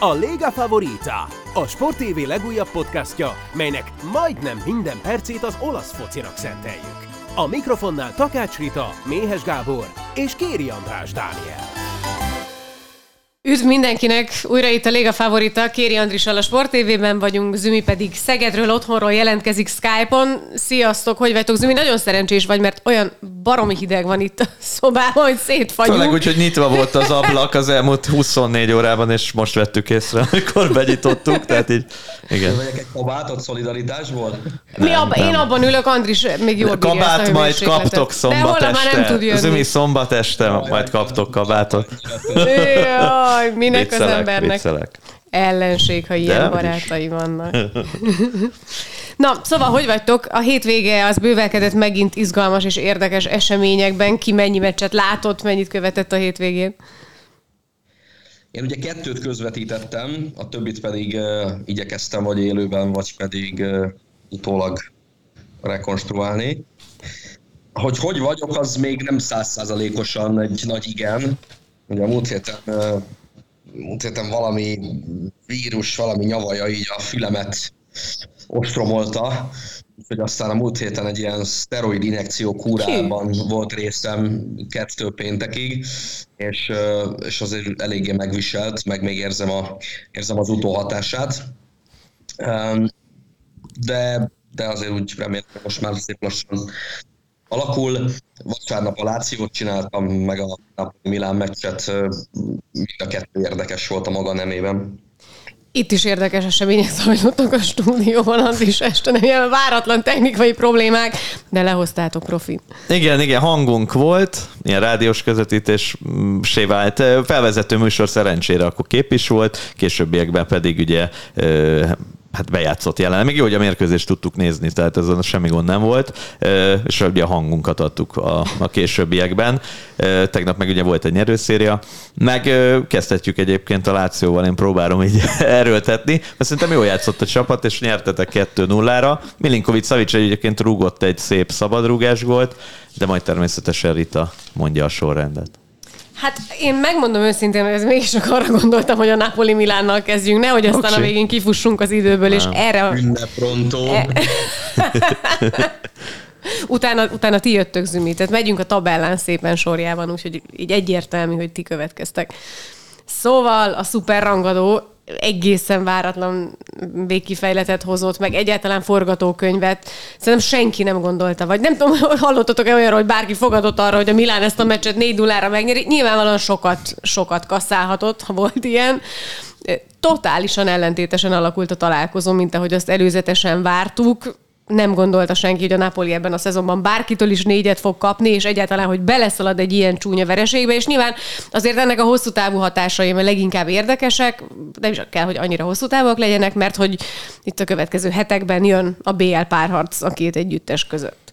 A Lega Favorita, a Sport TV legújabb podcastja, melynek majdnem minden percét az olasz focinak szenteljük. A mikrofonnál Takács Rita, Méhes Gábor és Kéri András Dániel. Üdv mindenkinek! Újra itt a Léga Favorita, Kéri Andrissal a Sport TV-ben vagyunk, Zümi pedig Szegedről, otthonról jelentkezik Skype-on. Sziasztok, hogy vagytok? Zümi, nagyon szerencsés vagy, mert olyan baromi hideg van itt a szobában, hogy szétfagyunk. Főleg úgy, hogy nyitva volt az ablak az elmúlt 24 órában, és most vettük észre, amikor benyitottuk, tehát így, igen. Vegyek egy kabátot szolidaritásból? Mi abba, én abban ülök, Andris még jól Kabát majd kaptok De szombat holnap már nem tud este. jönni. Zümi szombat este, majd kaptok kabátot. Jaj, minek az Viccelek, embernek viccelek. ellenség, ha ilyen úgyis. barátai vannak. Na, szóval, hogy vagytok? A hétvége az bővelkedett megint izgalmas és érdekes eseményekben. Ki mennyi meccset látott, mennyit követett a hétvégén? Én ugye kettőt közvetítettem, a többit pedig uh, igyekeztem vagy élőben, vagy pedig uh, utólag rekonstruálni. Hogy hogy vagyok, az még nem százszázalékosan egy nagy igen. Ugye a múlt héten, uh, héten valami vírus, valami nyavaja így a fülemet ostromolta, úgyhogy aztán a múlt héten egy ilyen szteroid injekció kúrában volt részem kettő péntekig, és, és azért eléggé megviselt, meg még érzem, a, érzem az utóhatását. De, de azért úgy remélem, hogy most már szép lassan alakul. Vasárnap a Lációt csináltam, meg a Napoli Milán meccset, mind a kettő érdekes volt a maga nemében. Itt is érdekes események zajlottak a stúdióban, az is este nem ilyen váratlan technikai problémák, de lehoztátok profi. Igen, igen, hangunk volt, ilyen rádiós közvetítés mm, sé vált. Felvezető műsor szerencsére akkor kép is volt, későbbiekben pedig ugye ö, hát bejátszott jelen. Még jó, hogy a mérkőzést tudtuk nézni, tehát ezen semmi gond nem volt, és ugye a hangunkat adtuk a, a későbbiekben. Tegnap meg ugye volt egy nyerőszéria, meg kezdhetjük egyébként a Lációval, én próbálom így erőltetni, mert szerintem jól játszott a csapat, és nyertetek 2-0-ra. Milinkovic Savic egyébként rúgott egy szép szabadrúgás gólt, de majd természetesen Rita mondja a sorrendet. Hát én megmondom őszintén, hogy ez mégis csak arra gondoltam, hogy a Napoli Milánnal kezdjünk, nehogy aztán Oké. a végén kifussunk az időből, és erre a- Ünneprontó. utána, utána ti jöttök Zümi, tehát megyünk a tabellán szépen sorjában, úgyhogy így egyértelmű, hogy ti következtek. Szóval a szuper rangadó egészen váratlan végkifejletet hozott, meg egyáltalán forgatókönyvet. Szerintem senki nem gondolta, vagy nem tudom, hallottatok-e olyanról, hogy bárki fogadott arra, hogy a Milán ezt a meccset 4 0 megnyeri. Nyilvánvalóan sokat, sokat kasszálhatott, ha volt ilyen. Totálisan ellentétesen alakult a találkozó, mint ahogy azt előzetesen vártuk nem gondolta senki, hogy a Napoli ebben a szezonban bárkitől is négyet fog kapni, és egyáltalán, hogy beleszalad egy ilyen csúnya vereségbe, és nyilván azért ennek a hosszú távú hatásai mert leginkább érdekesek, nem is kell, hogy annyira hosszú távok legyenek, mert hogy itt a következő hetekben jön a BL párharc a két együttes között.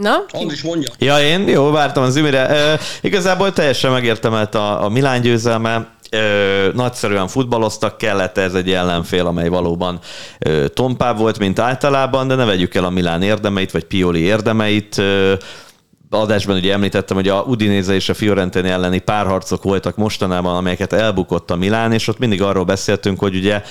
Na? Andris mondja. Ja, én jó, vártam az Zümire. E, igazából teljesen megértemelt a, a Milán győzelme. Ö, nagyszerűen futballoztak, kellett ez egy ellenfél, amely valóban ö, tompább volt, mint általában, de ne vegyük el a Milán érdemeit, vagy Pioli érdemeit. Ö, adásban ugye említettem, hogy a Udinese és a Fiorentina elleni párharcok voltak mostanában, amelyeket elbukott a Milán, és ott mindig arról beszéltünk, hogy ugye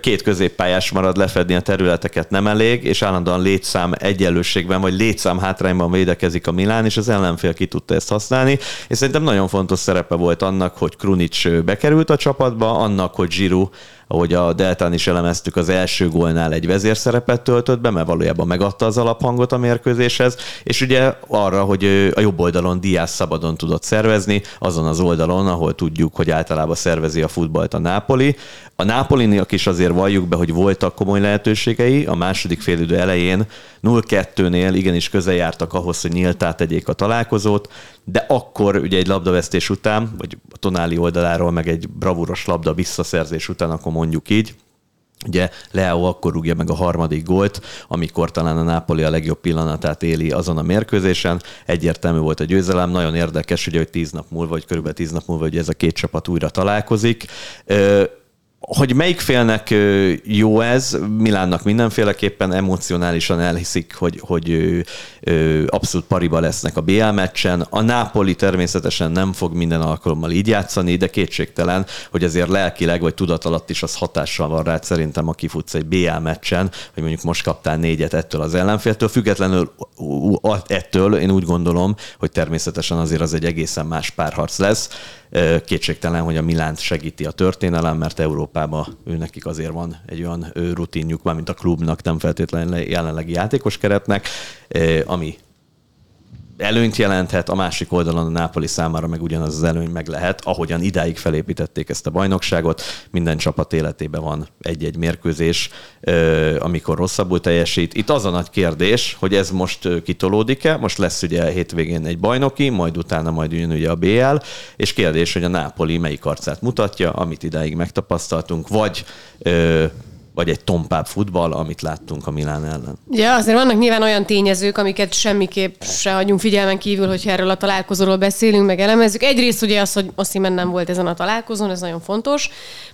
két középpályás marad lefedni a területeket nem elég, és állandóan létszám egyenlőségben, vagy létszám hátrányban védekezik a Milán, és az ellenfél ki tudta ezt használni, és szerintem nagyon fontos szerepe volt annak, hogy Krunic bekerült a csapatba, annak, hogy Giroud ahogy a Deltán is elemeztük, az első gólnál egy vezérszerepet töltött be, mert valójában megadta az alaphangot a mérkőzéshez, és ugye arra, hogy a jobb oldalon Diaz szabadon tudott szervezni, azon az oldalon, ahol tudjuk, hogy általában szervezi a futballt a Nápoli. A Nápoliniak is azért valljuk be, hogy voltak komoly lehetőségei, a második félidő elején 0-2-nél igenis közel jártak ahhoz, hogy nyíltá tegyék a találkozót, de akkor ugye egy labdavesztés után, vagy a Tonáli oldaláról meg egy bravúros labda visszaszerzés után, akkor mondjuk így, Ugye Leo akkor rúgja meg a harmadik gólt, amikor talán a Nápoli a legjobb pillanatát éli azon a mérkőzésen. Egyértelmű volt a győzelem, nagyon érdekes, ugye, hogy tíz nap múlva, vagy körülbelül tíz nap múlva, hogy ez a két csapat újra találkozik hogy melyik félnek jó ez, Milánnak mindenféleképpen emocionálisan elhiszik, hogy, hogy abszolút pariba lesznek a BL meccsen. A Nápoli természetesen nem fog minden alkalommal így játszani, de kétségtelen, hogy azért lelkileg vagy tudat alatt is az hatással van rád szerintem, aki futsz egy BL meccsen, hogy mondjuk most kaptál négyet ettől az ellenféltől. Függetlenül ettől én úgy gondolom, hogy természetesen azért az egy egészen más párharc lesz Kétségtelen, hogy a Milánt segíti a történelem, mert Európában ő nekik azért van egy olyan rutinjuk, mint a klubnak, nem feltétlenül jelenlegi játékos keretnek, ami előnyt jelenthet, a másik oldalon a Nápoli számára meg ugyanaz az előny meg lehet, ahogyan idáig felépítették ezt a bajnokságot. Minden csapat életében van egy-egy mérkőzés, amikor rosszabbul teljesít. Itt az a nagy kérdés, hogy ez most kitolódik-e, most lesz ugye hétvégén egy bajnoki, majd utána majd jön ugye a BL, és kérdés, hogy a Nápoli melyik arcát mutatja, amit idáig megtapasztaltunk, vagy vagy egy tompább futball, amit láttunk a Milán ellen. Ja, azért vannak nyilván olyan tényezők, amiket semmiképp se hagyunk figyelmen kívül, hogyha erről a találkozóról beszélünk, meg elemezzük. Egyrészt ugye az, hogy Ossimen nem volt ezen a találkozón, ez nagyon fontos.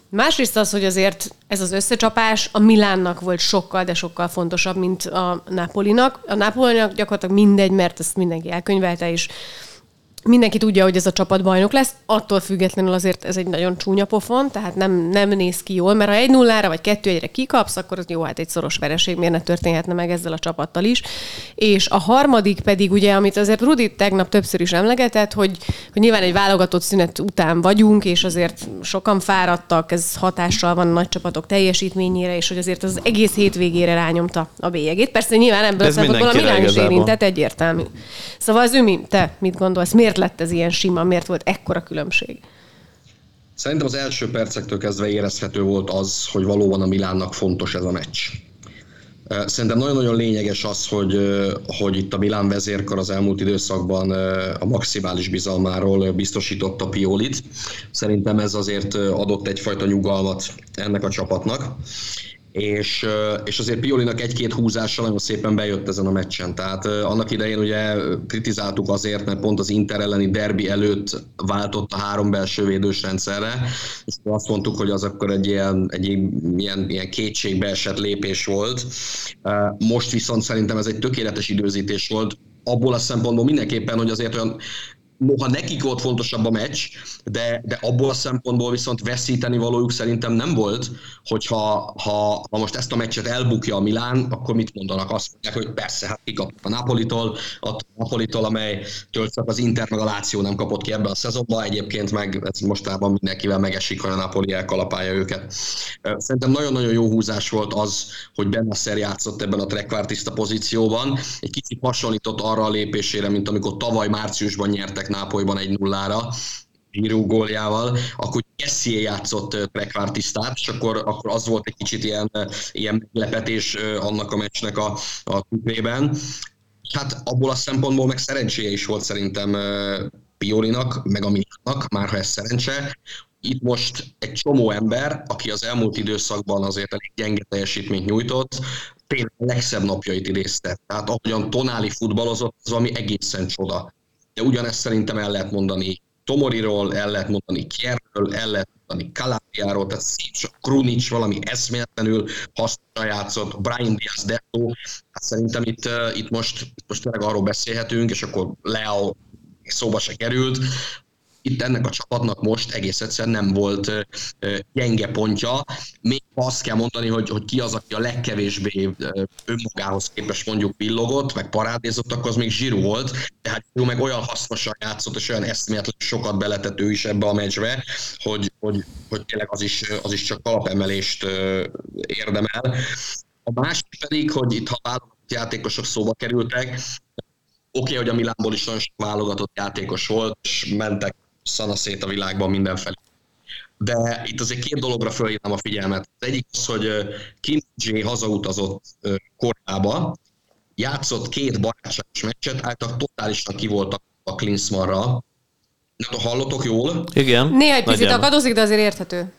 Másrészt az, hogy azért ez az összecsapás a Milánnak volt sokkal, de sokkal fontosabb, mint a Napolinak. A Napolinak gyakorlatilag mindegy, mert ezt mindenki elkönyvelte, és mindenki tudja, hogy ez a csapat bajnok lesz, attól függetlenül azért ez egy nagyon csúnya pofon, tehát nem, nem néz ki jól, mert ha egy nullára vagy kettő egyre kikapsz, akkor az jó, hát egy szoros vereség, miért ne történhetne meg ezzel a csapattal is. És a harmadik pedig ugye, amit azért Rudi tegnap többször is emlegetett, hogy, hogy nyilván egy válogatott szünet után vagyunk, és azért sokan fáradtak, ez hatással van a nagy csapatok teljesítményére, és hogy azért az egész hétvégére rányomta a bélyegét. Persze nyilván ebből a szempontból a Milán is érintett, egyértelmű. Szóval az Ümi, te mit gondolsz, miért miért lett ez ilyen sima, miért volt ekkora különbség? Szerintem az első percektől kezdve érezhető volt az, hogy valóban a Milánnak fontos ez a meccs. Szerintem nagyon-nagyon lényeges az, hogy, hogy itt a Milán vezérkar az elmúlt időszakban a maximális bizalmáról biztosította Piolit. Szerintem ez azért adott egyfajta nyugalmat ennek a csapatnak és, és azért Piolinak egy-két húzással nagyon szépen bejött ezen a meccsen. Tehát annak idején ugye kritizáltuk azért, mert pont az Inter elleni derbi előtt váltott a három belső védős rendszerre, és azt mondtuk, hogy az akkor egy ilyen, egy ilyen, ilyen kétségbe esett lépés volt. Most viszont szerintem ez egy tökéletes időzítés volt, abból a szempontból mindenképpen, hogy azért olyan noha nekik volt fontosabb a meccs, de, de abból a szempontból viszont veszíteni valójuk szerintem nem volt, hogyha ha, ha most ezt a meccset elbukja a Milán, akkor mit mondanak? Azt mondják, hogy persze, hát kikapott a Napolitól, a Napolitól, amely csak az Inter meg a Láció nem kapott ki ebben a szezonban, egyébként meg ez mostában mindenkivel megesik, hogy a Napoli elkalapálja őket. Szerintem nagyon-nagyon jó húzás volt az, hogy Benasser játszott ebben a trekvártiszta pozícióban. Egy kicsit hasonlított arra a lépésére, mint amikor tavaly márciusban nyertek Nápolyban egy nullára, író góljával, akkor Kessie játszott trekvártisztát, és akkor, akkor az volt egy kicsit ilyen, ilyen meglepetés annak a meccsnek a, a tükrében. Hát abból a szempontból meg szerencséje is volt szerintem Piolinak, meg a Milának, már ha ez szerencse, itt most egy csomó ember, aki az elmúlt időszakban azért elég gyenge teljesítményt nyújtott, tényleg a legszebb napjait idézte. Tehát ahogyan Tonáli futballozott, az valami egészen csoda. De ugyanezt szerintem el lehet mondani Tomoriról, el lehet mondani Kierről, el lehet mondani Calabriáról, tehát Szícs, Krunic valami eszméletlenül hasznosan játszott, Brian Diaz Detto, hát szerintem itt, itt most, most tényleg arról beszélhetünk, és akkor Leo szóba se került, itt ennek a csapatnak most egész egyszerűen nem volt gyenge pontja. Még azt kell mondani, hogy, hogy ki az, aki a legkevésbé önmagához képest mondjuk villogott, meg parádézott, akkor az még zsíru volt, tehát Zsiru meg olyan hasznosan játszott, és olyan eszméletlen sokat beletett ő is ebbe a meccsbe, hogy, hogy, hogy tényleg az is, az is csak alapemelést érdemel. A másik pedig, hogy itt ha válogatott játékosok szóba kerültek, oké, okay, hogy a Milánból is nagyon sok válogatott játékos volt, és mentek szana szét a világban mindenfelé. De itt azért két dologra fölhívnám a figyelmet. Az egyik az, hogy Kim J hazautazott Koreába, játszott két barátságos meccset, által totálisan ki voltak a Klinsmannra. Nem tudom, hallottok jól? Igen. Néha egy picit akadozik, de azért érthető.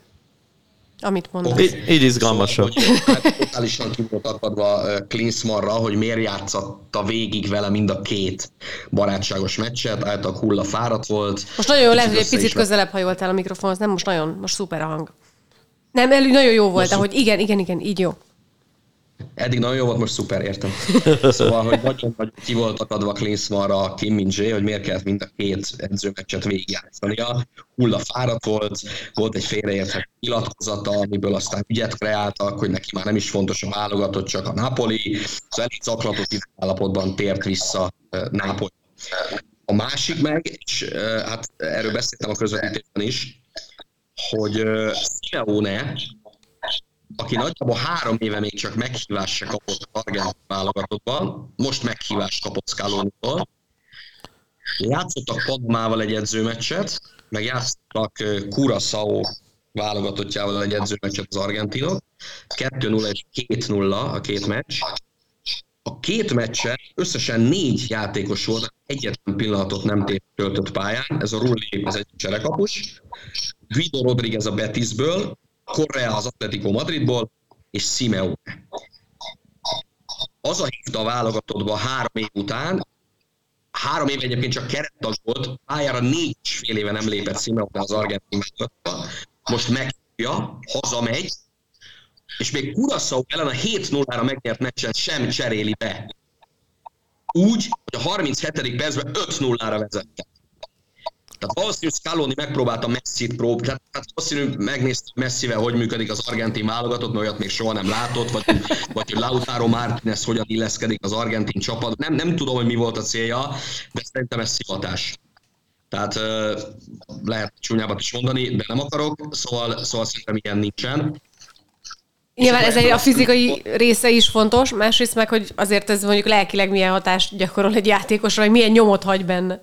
Amit mondasz. Így, így izgalmasabb. Szóval, hogy hát totálisan ki volt akadva Klinsmannra, hogy miért játszatta végig vele mind a két barátságos meccset, által hulla fáradt volt. Most nagyon jó lehet, hogy egy picit közelebb hajoltál a mikrofonhoz, nem most nagyon, most szuper a hang. Nem, elő nagyon jó volt, Most ahogy igen, igen, igen, így jó. Eddig nagyon jó volt, most szuper, értem. Szóval, hogy nagyon nagy ki volt akadva Klinsmannra Kim min hogy miért kellett mind a két edzőmeccset végigjátszania. Hulla fáradt volt, volt egy félreérthető nyilatkozata, amiből aztán ügyet kreáltak, hogy neki már nem is fontos a válogatott, csak a Napoli. Szóval elég zaklatott állapotban tért vissza Napoli. A másik meg, és hát erről beszéltem a közvetítésben is, hogy Simeone aki nagyjából három éve még csak meghívást se kapott az argentin válogatottban, most meghívást kapott Scalonitól. Játszottak Padmával egy edzőmeccset, meg játszottak ö, Curaçao válogatottjával egy edzőmeccset az argentinok. 2-0 és 2-0 a két meccs. A két meccsen összesen négy játékos volt, egyetlen pillanatot nem töltött pályán, ez a Rulli, ez egy cserekapus, Guido Rodriguez a Betisből, Correa az Atletico Madridból, és Simeone. Az a hívta a válogatottba három év után, három év egyébként csak kerettag volt, pályára négy és fél éve nem lépett Simeone az argentin válogatottba, most meghívja, hazamegy, és még Curaçao ellen a 7-0-ra megnyert meccsen sem cseréli be. Úgy, hogy a 37. percben 5-0-ra vezettek. Tehát valószínű Scaloni megpróbálta Messi-t prób, tehát, tehát valószínű megnézte Messivel, hogy működik az argentin válogatott, mert olyat még soha nem látott, vagy, vagy hogy Lautaro Martinez hogyan illeszkedik az argentin csapat. Nem, nem tudom, hogy mi volt a célja, de szerintem ez szivatás. Tehát lehet csúnyábbat is mondani, de nem akarok, szóval, szóval szerintem ilyen nincsen. Nyilván ez egy, a fizikai része is fontos, másrészt meg, hogy azért ez mondjuk lelkileg milyen hatást gyakorol egy játékosra, vagy milyen nyomot hagy benne.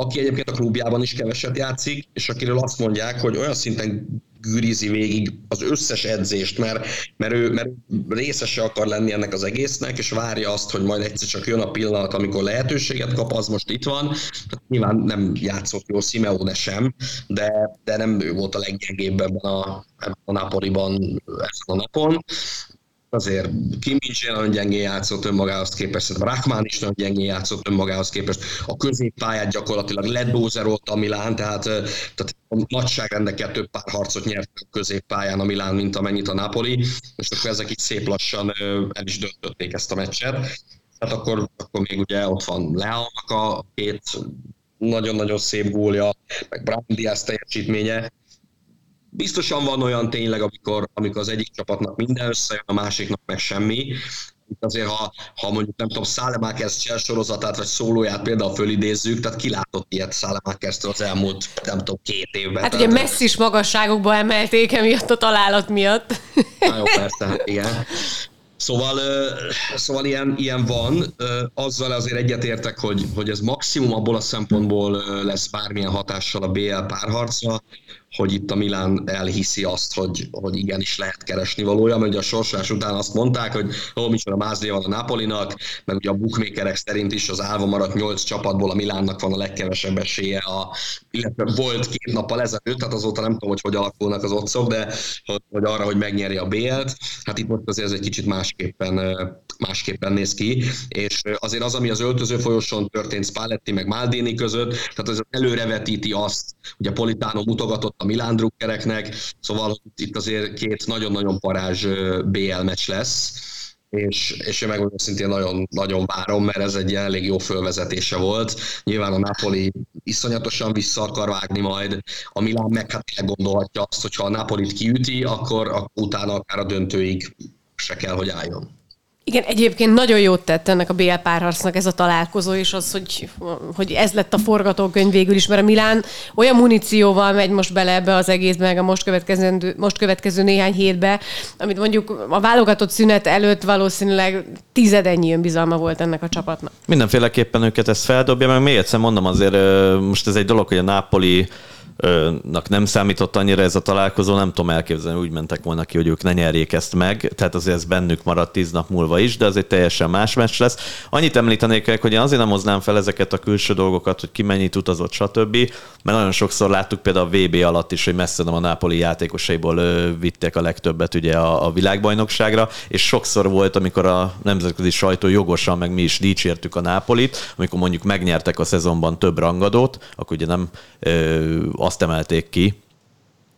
Aki egyébként a klubjában is keveset játszik, és akiről azt mondják, hogy olyan szinten gűrizi végig az összes edzést, mert, mert, ő, mert részese akar lenni ennek az egésznek, és várja azt, hogy majd egyszer csak jön a pillanat, amikor lehetőséget kap, az most itt van. Tehát nyilván nem játszott jól Simeone sem, de, de nem ő volt a leggyengébb ebben a, ebben a Napoliban ezen a napon azért Kim Min nagyon gyengén játszott önmagához képest, szerintem Rachman is nagyon gyengén játszott önmagához képest. A középpályát gyakorlatilag ledózerolta a Milán, tehát, tehát a nagyságrendekkel több pár harcot nyert a középpályán a Milán, mint amennyit a Napoli, és akkor ezek így szép lassan el is döntötték ezt a meccset. Tehát akkor, akkor még ugye ott van Leónak a két nagyon-nagyon szép gólja, meg Brian Diaz teljesítménye, biztosan van olyan tényleg, amikor, amikor az egyik csapatnak minden összejön, a másiknak meg semmi. Itt azért, ha, ha mondjuk nem tudom, Szálemákers sorozatát vagy szólóját például fölidézzük, tehát kilátott ilyet Szálemákerstől az elmúlt, nem tudom, két évben. Hát ugye Tehát- messzis magasságokba emelték emiatt a találat miatt. Na jó, persze, hát igen. Szóval, szóval ilyen, ilyen van, azzal azért egyetértek, hogy, hogy ez maximum abból a szempontból lesz bármilyen hatással a BL párharcra, hogy itt a Milán elhiszi azt, hogy, hogy igenis lehet keresni valója, mert ugye a sorsás után azt mondták, hogy ó, micsoda mázlia van a Napolinak, meg ugye a bookmakerek szerint is az állva maradt nyolc csapatból a Milánnak van a legkevesebb esélye, a, illetve volt két nappal ezelőtt, tehát azóta nem tudom, hogy hogy alakulnak az otcok, de hogy, arra, hogy megnyeri a BL-t, hát itt most azért ez egy kicsit másképpen, másképpen néz ki, és azért az, ami az öltöző folyosón történt Spalletti meg Maldini között, tehát az előrevetíti azt, hogy a Politano mutogatott a Milán drukkereknek, szóval itt azért két nagyon-nagyon parázs BL meccs lesz, és, és én megmondom szintén nagyon, nagyon várom, mert ez egy elég jó fölvezetése volt. Nyilván a Napoli iszonyatosan vissza akar vágni majd, a Milán meg hát elgondolhatja azt, hogy ha a Napolit kiüti, akkor utána akár a döntőig se kell, hogy álljon. Igen, egyébként nagyon jót tett ennek a BL párharcnak ez a találkozó, és az, hogy, hogy ez lett a forgatókönyv végül is, mert a Milán olyan munícióval megy most bele ebbe az egészbe, meg a most következő, most következő néhány hétbe, amit mondjuk a válogatott szünet előtt valószínűleg tizedennyi önbizalma volt ennek a csapatnak. Mindenféleképpen őket ezt feldobja, meg még egyszer mondom azért, most ez egy dolog, hogy a Napoli nak nem számított annyira ez a találkozó, nem tudom elképzelni, úgy mentek volna ki, hogy ők ne nyerjék ezt meg, tehát azért ez bennük maradt tíz nap múlva is, de az teljesen más meccs lesz. Annyit említenék hogy én azért nem hoznám fel ezeket a külső dolgokat, hogy ki mennyit utazott, stb., mert nagyon sokszor láttuk például a VB alatt is, hogy messze nem a Nápoli játékosaiból vittek a legtöbbet ugye a, a világbajnokságra, és sokszor volt, amikor a nemzetközi sajtó jogosan, meg mi is dicsértük a Nápolit, amikor mondjuk megnyertek a szezonban több rangadót, akkor ugye nem ö, azt emelték ki,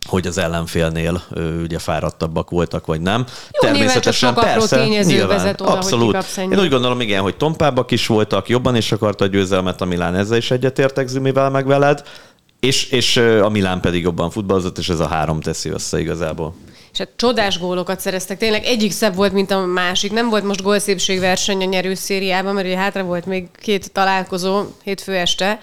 hogy az ellenfélnél ö, ugye fáradtabbak voltak, vagy nem. Jó, Természetesen persze, nyilván, vezet oda, abszolút. Hogy Én úgy gondolom, igen, hogy tompábbak is voltak, jobban is akarta a győzelmet a Milán, ezzel is egyetértek Zümivel meg veled, és, és a Milán pedig jobban futballozott, és ez a három teszi össze igazából és hát csodás gólokat szereztek. Tényleg egyik szebb volt, mint a másik. Nem volt most gólszépségverseny a nyerő szériában, mert ugye hátra volt még két találkozó hétfő este,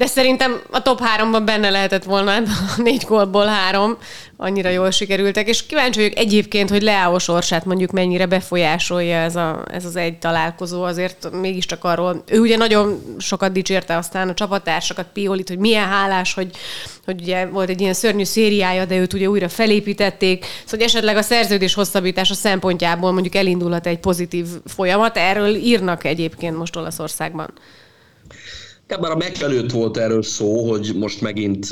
de szerintem a top háromban benne lehetett volna a négy gólból három, annyira jól sikerültek, és kíváncsi vagyok egyébként, hogy Leao sorsát mondjuk mennyire befolyásolja ez, a, ez az egy találkozó, azért mégiscsak arról, ő ugye nagyon sokat dicsérte aztán a csapattársakat, Piolit, hogy milyen hálás, hogy, hogy ugye volt egy ilyen szörnyű szériája, de őt ugye újra felépítették, szóval hogy esetleg a szerződés hosszabbítása szempontjából mondjuk elindulhat egy pozitív folyamat, erről írnak egyébként most Olaszországban. Már a megfelőtt volt erről szó, hogy most megint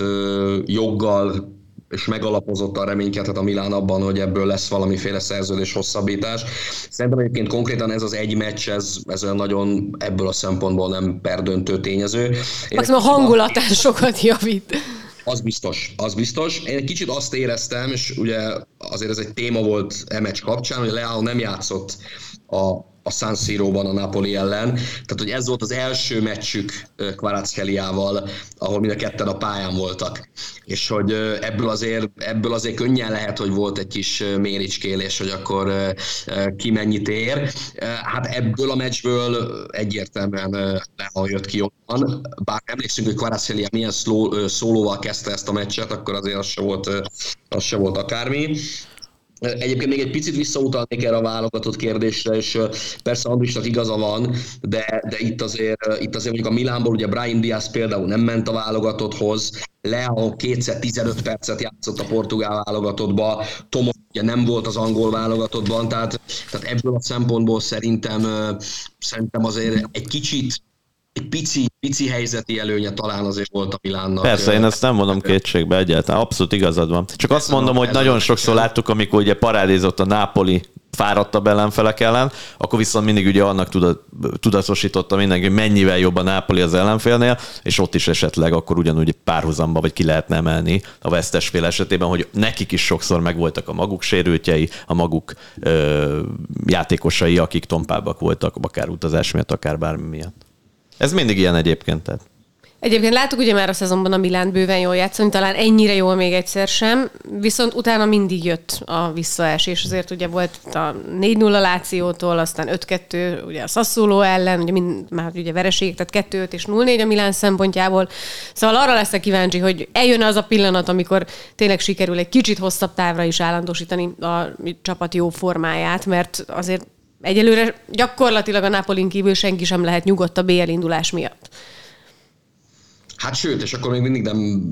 joggal és megalapozottan reménykedhet a Milán abban, hogy ebből lesz valamiféle szerződés hosszabbítás. Szerintem egyébként konkrétan ez az egy meccs, ez, ez olyan nagyon ebből a szempontból nem perdöntő tényező. Maximum a hangulatán sokat javít. Az biztos, az biztos. Én egy kicsit azt éreztem, és ugye azért ez egy téma volt e meccs kapcsán, hogy Leao nem játszott a a San Siro-ban a Napoli ellen. Tehát, hogy ez volt az első meccsük Kvaratskhelia-val, ahol mind a ketten a pályán voltak. És hogy ebből azért, ebből azért könnyen lehet, hogy volt egy kis méricskélés, hogy akkor ki mennyit ér. Hát ebből a meccsből egyértelműen Leha jött ki jobban. Bár emlékszünk, hogy Kvaratskhelia milyen szólóval kezdte ezt a meccset, akkor azért az se volt, az se volt akármi. Egyébként még egy picit visszautalnék erre a válogatott kérdésre, és persze Andrisnak igaza van, de, de itt, azért, itt azért mondjuk a Milánból ugye Brian Diaz például nem ment a válogatotthoz, Leo kétszer 15 percet játszott a portugál válogatottba, Tomos ugye nem volt az angol válogatottban, tehát, tehát ebből a szempontból szerintem, szerintem azért egy kicsit egy pici, pici helyzeti előnye talán azért volt a Milánnak. Persze, én ezt nem mondom kétségbe egyáltalán, abszolút igazad van. Csak azt mondom, hogy nagyon sokszor láttuk, amikor ugye parádézott a Nápoli fáradtabb ellenfelek ellen, akkor viszont mindig ugye annak tudat, tudatosította mindenki, hogy mennyivel jobb a Nápoli az ellenfélnél, és ott is esetleg akkor ugyanúgy párhuzamba, vagy ki lehetne emelni a vesztes fél esetében, hogy nekik is sokszor megvoltak a maguk sérültjei, a maguk ö, játékosai, akik tompábbak voltak, akár utazás miatt, akár bármi miatt. Ez mindig ilyen egyébként. Tehát. Egyébként láttuk ugye már a szezonban a Milán bőven jól játszani, talán ennyire jól még egyszer sem, viszont utána mindig jött a visszaesés, azért ugye volt a 4-0 Lációtól, aztán 5-2 ugye a Sassuolo ellen, ugye mind, már ugye vereség, tehát 2-5 és 0-4 a Milán szempontjából. Szóval arra leszek kíváncsi, hogy eljön az a pillanat, amikor tényleg sikerül egy kicsit hosszabb távra is állandósítani a csapat jó formáját, mert azért egyelőre gyakorlatilag a Napolin kívül senki sem lehet nyugodt a BL indulás miatt. Hát sőt, és akkor még mindig nem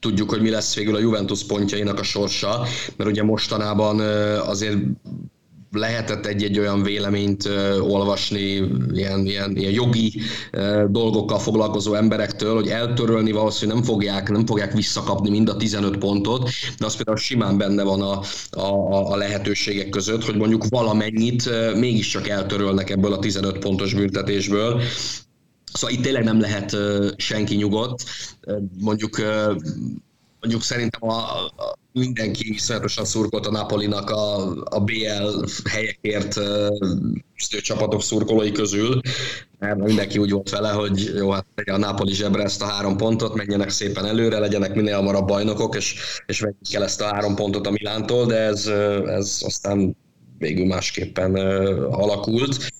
tudjuk, hogy mi lesz végül a Juventus pontjainak a sorsa, mert ugye mostanában azért lehetett egy-egy olyan véleményt olvasni ilyen, ilyen, ilyen jogi dolgokkal foglalkozó emberektől, hogy eltörölni valószínűleg nem fogják, nem fogják visszakapni mind a 15 pontot, de az például simán benne van a, a, a lehetőségek között, hogy mondjuk valamennyit uh, mégiscsak eltörölnek ebből a 15 pontos büntetésből, Szóval itt tényleg nem lehet senki nyugodt. Mondjuk mondjuk szerintem a, a mindenki iszonyatosan szurkolt a Napolinak a, a BL helyekért küzdő csapatok szurkolói közül, mert mindenki úgy volt vele, hogy jó, hát a Napoli zsebre ezt a három pontot, menjenek szépen előre, legyenek minél hamarabb bajnokok, és, és vegyük el ezt a három pontot a Milántól, de ez, ez aztán végül másképpen alakult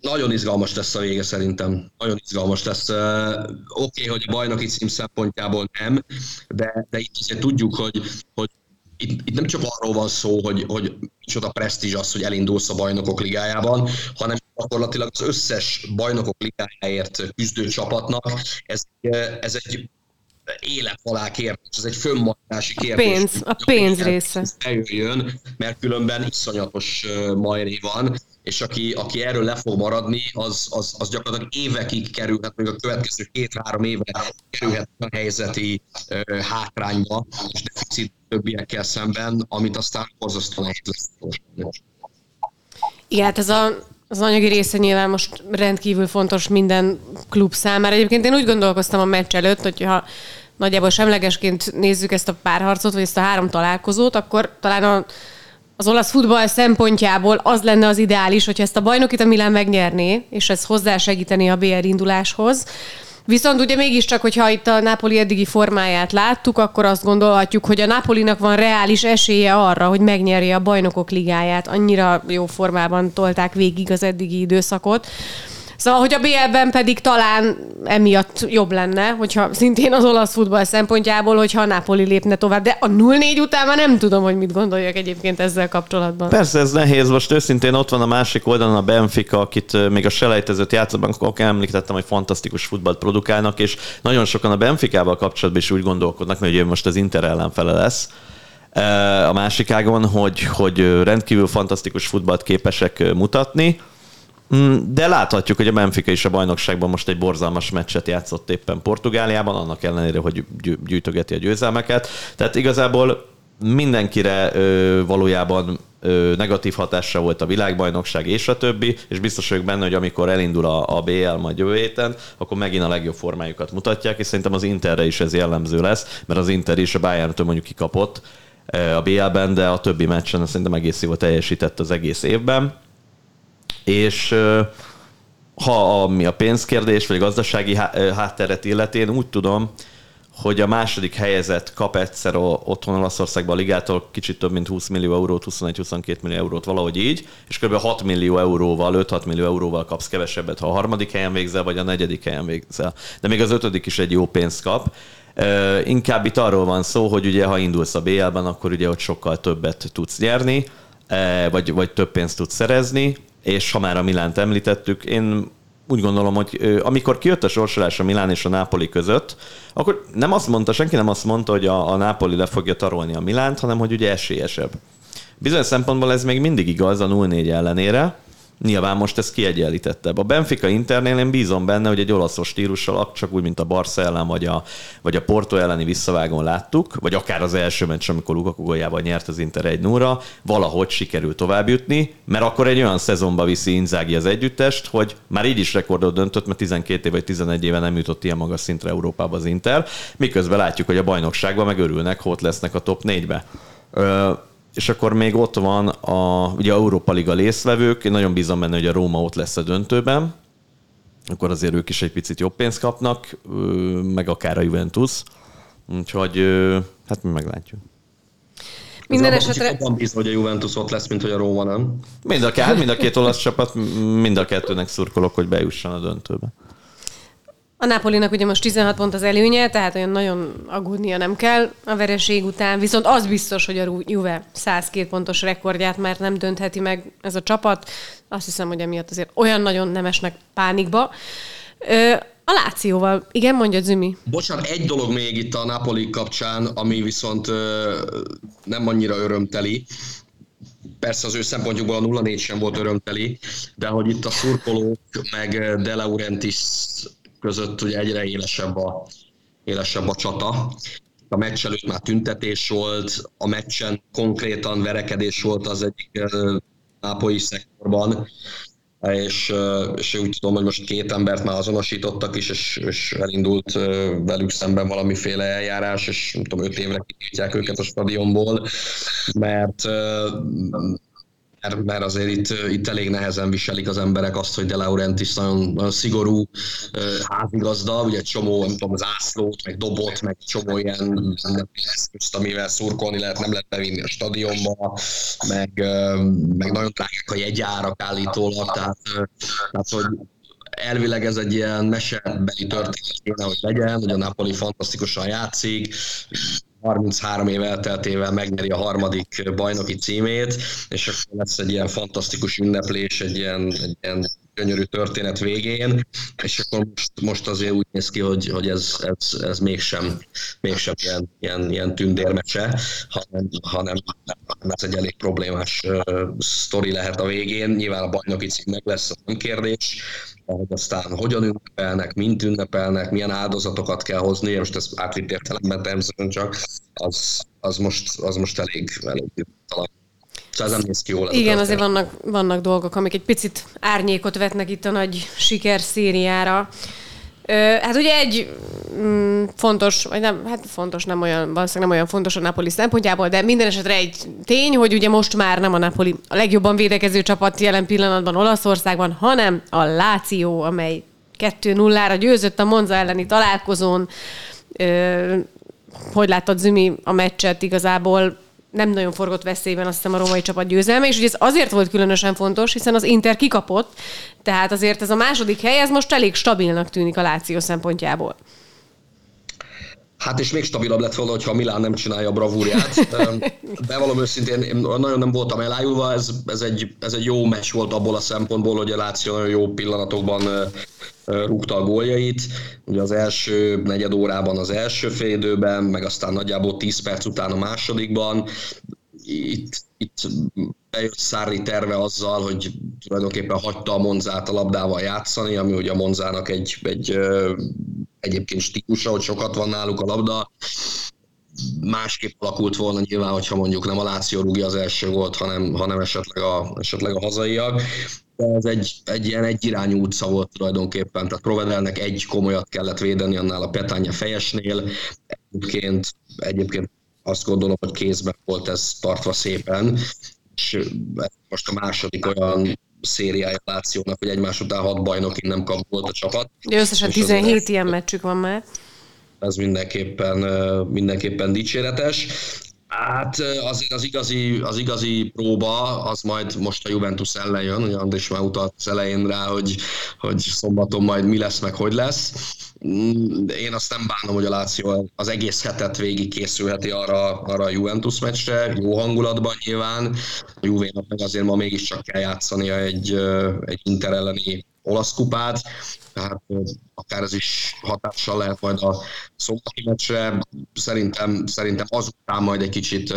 nagyon izgalmas lesz a vége szerintem. Nagyon izgalmas lesz. Oké, okay, hogy a bajnoki cím szempontjából nem, de, de itt azért tudjuk, hogy, hogy itt, itt nem csak arról van szó, hogy, hogy micsoda presztízs az, hogy elindulsz a bajnokok ligájában, hanem gyakorlatilag az összes bajnokok ligájáért küzdő csapatnak ez, ez egy élet-halál kérdés, ez egy fönnmaradási kérdés. A pénz, a pénz része. Eljöjjön, mert különben iszonyatos majré van, és aki, aki erről le fog maradni, az, az, az gyakorlatilag évekig kerülhet, még a következő két-három éve kerülhet a helyzeti uh, hátrányba, és deficit többiekkel szemben, amit aztán borzasztóan nehéz lesz. Igen, hát ez a, az anyagi része nyilván most rendkívül fontos minden klub számára. Egyébként én úgy gondolkoztam a meccs előtt, hogyha nagyjából semlegesként nézzük ezt a párharcot, vagy ezt a három találkozót, akkor talán a, az olasz futball szempontjából az lenne az ideális, hogyha ezt a bajnokit a Milán megnyerné, és ez hozzásegíteni a BR induláshoz. Viszont ugye mégiscsak, hogyha itt a Napoli eddigi formáját láttuk, akkor azt gondolhatjuk, hogy a Napolinak van reális esélye arra, hogy megnyerje a bajnokok ligáját. Annyira jó formában tolták végig az eddigi időszakot. Szóval, hogy a BL-ben pedig talán emiatt jobb lenne, hogyha szintén az olasz futball szempontjából, hogyha a Napoli lépne tovább. De a 0-4 után már nem tudom, hogy mit gondoljak egyébként ezzel kapcsolatban. Persze ez nehéz, most őszintén ott van a másik oldalon a Benfica, akit még a selejtezőt játszatban akkor említettem, hogy fantasztikus futballt produkálnak, és nagyon sokan a Benficával kapcsolatban is úgy gondolkodnak, hogy most az Inter ellenfele lesz a másik ágon, hogy, hogy rendkívül fantasztikus futballt képesek mutatni, de láthatjuk, hogy a Benfica is a bajnokságban most egy borzalmas meccset játszott éppen Portugáliában, annak ellenére, hogy gyűjtögeti a győzelmeket. Tehát igazából mindenkire ö, valójában ö, negatív hatása volt a világbajnokság és a többi, és biztos vagyok benne, hogy amikor elindul a, a BL majd jövő héten, akkor megint a legjobb formájukat mutatják, és szerintem az Interre is ez jellemző lesz, mert az Inter is a Bayern-től mondjuk kikapott a BL-ben, de a többi meccsen szerintem egész jól teljesített az egész évben és ha ami a pénzkérdés, vagy a gazdasági hátteret illeti, én úgy tudom, hogy a második helyezett kap egyszer otthon Olaszországban a ligától kicsit több mint 20 millió eurót, 21-22 millió eurót, valahogy így, és kb. 6 millió euróval, 5-6 millió euróval kapsz kevesebbet, ha a harmadik helyen végzel, vagy a negyedik helyen végzel. De még az ötödik is egy jó pénzt kap. Inkább itt arról van szó, hogy ugye ha indulsz a BL-ben, akkor ugye ott sokkal többet tudsz nyerni, uh, vagy, vagy több pénzt tudsz szerezni, és ha már a Milánt említettük, én úgy gondolom, hogy amikor kijött a sorsolás a Milán és a Nápoli között, akkor nem azt mondta, senki nem azt mondta, hogy a, a Nápoli le fogja tarolni a Milánt, hanem hogy ugye esélyesebb. Bizonyos szempontból ez még mindig igaz a 0-4 ellenére, Nyilván most ez kiegyenlítettebb. A Benfica Internél én bízom benne, hogy egy olaszos stílussal, csak úgy, mint a Barca ellen, vagy a, vagy a Porto elleni visszavágon láttuk, vagy akár az első meccs, amikor Lukaku góljával nyert az Inter egy 0 valahogy sikerül továbbjutni, mert akkor egy olyan szezonba viszi Inzági az együttest, hogy már így is rekordot döntött, mert 12 év vagy 11 éve nem jutott ilyen magas szintre Európába az Inter, miközben látjuk, hogy a bajnokságban meg örülnek, hogy ott lesznek a top 4-be és akkor még ott van a ugye Európa Liga részvevők, én nagyon bízom benne, hogy a Róma ott lesz a döntőben, akkor azért ők is egy picit jobb pénzt kapnak, meg akár a Juventus. Úgyhogy hát mi meglátjuk. Minden esetre... Abban bízom, hogy a Juventus ott lesz, mint hogy a Róma nem. Mind a, két, mind a két olasz csapat, mind a kettőnek szurkolok, hogy bejusson a döntőbe. A Napolinak ugye most 16 pont az előnye, tehát olyan nagyon aggódnia nem kell a vereség után, viszont az biztos, hogy a Juve 102 pontos rekordját már nem döntheti meg ez a csapat. Azt hiszem, hogy emiatt azért olyan nagyon nem esnek pánikba. A Lációval, igen, mondja Zümi. Bocsánat, egy dolog még itt a Napoli kapcsán, ami viszont nem annyira örömteli. Persze az ő szempontjukból a 0-4 sem volt örömteli, de hogy itt a szurkolók meg De Laurentiis között ugye egyre élesebb a, élesebb a csata. A meccs előtt már tüntetés volt, a meccsen konkrétan verekedés volt az egyik nápolyi szektorban, és, és úgy tudom, hogy most két embert már azonosítottak is, és, és elindult velük szemben valamiféle eljárás, és nem tudom, öt évre kitiltják őket a stadionból, mert mert, mert azért itt, itt elég nehezen viselik az emberek azt, hogy De Laurentiis nagyon, nagyon szigorú házigazda, ugye csomó, nem tudom, zászlót, meg dobot, meg csomó ilyen eszközt, amivel szurkolni lehet, nem lehet bevinni a stadionba, meg, meg nagyon drágák a jegyárak állítólag, tehát, tehát hogy elvileg ez egy ilyen mesebeli történet kéne, hogy legyen, hogy a Napoli fantasztikusan játszik, 33 év elteltével megnyeri a harmadik bajnoki címét, és akkor lesz egy ilyen fantasztikus ünneplés, egy ilyen, egy ilyen gyönyörű történet végén, és akkor most, most azért úgy néz ki, hogy, hogy ez, ez, ez mégsem, mégsem ilyen, ilyen, ilyen tündérmese, hanem, hanem ez egy elég problémás uh, sztori lehet a végén. Nyilván a bajnoki cím meg lesz, nem kérdés, hogy aztán hogyan ünnepelnek, mint ünnepelnek, milyen áldozatokat kell hozni, most ez átvitt értelemben természetesen csak, az, az, most, az most elég, elég talán Szóval nem néz ki jól. Igen, azért vannak, vannak dolgok, amik egy picit árnyékot vetnek itt a nagy sikerszériára. Hát ugye egy mm, fontos, vagy nem, hát fontos, nem olyan, valószínűleg nem olyan fontos a Napoli szempontjából, de minden esetre egy tény, hogy ugye most már nem a Napoli a legjobban védekező csapat jelen pillanatban Olaszországban, hanem a Láció, amely 2-0-ra győzött a Monza elleni találkozón. Ö, hogy láttad Zümi a meccset igazából nem nagyon forgott veszélyben azt hiszem a római csapat győzelme, és ugye ez azért volt különösen fontos, hiszen az Inter kikapott, tehát azért ez a második hely, ez most elég stabilnak tűnik a Láció szempontjából. Hát és még stabilabb lett volna, hogyha a Milán nem csinálja a bravúrját. Bevallom őszintén, én nagyon nem voltam elájulva, ez, ez, egy, ez egy jó meccs volt abból a szempontból, hogy a Láció nagyon jó pillanatokban rúgta a góljait. Ugye az első negyed órában az első félidőben, meg aztán nagyjából 10 perc után a másodikban. Itt, itt bejött Szári terve azzal, hogy tulajdonképpen hagyta a Monzát a labdával játszani, ami ugye a Monzának egy, egy egyébként stílusa, hogy sokat van náluk a labda. Másképp alakult volna nyilván, hogyha mondjuk nem a Láció rúgja az első volt, hanem, hanem esetleg, a, esetleg a hazaiak de ez egy, egy ilyen egyirányú utca volt tulajdonképpen, tehát Provedelnek egy komolyat kellett védeni annál a Petánya fejesnél. Egyébként, egyébként azt gondolom, hogy kézben volt ez tartva szépen, és most a második olyan szériája Lációnak, hogy egymás után hat bajnokin nem kap volt a csapat. De összesen 17 ilyen meccsük van már. Ez mindenképpen, mindenképpen dicséretes. Hát azért az igazi, az igazi próba, az majd most a Juventus ellen jön, ugye Andris már utalt az elején rá, hogy, hogy szombaton majd mi lesz, meg hogy lesz. Mm, én azt nem bánom, hogy a Láció az egész hetet végig készülheti arra, arra a Juventus meccsre, jó hangulatban nyilván. A Juvénak meg azért ma mégiscsak kell játszania egy, egy Inter elleni olasz kupát, tehát akár ez is hatással lehet majd a szombati meccsre. Szerintem, szerintem azután majd egy kicsit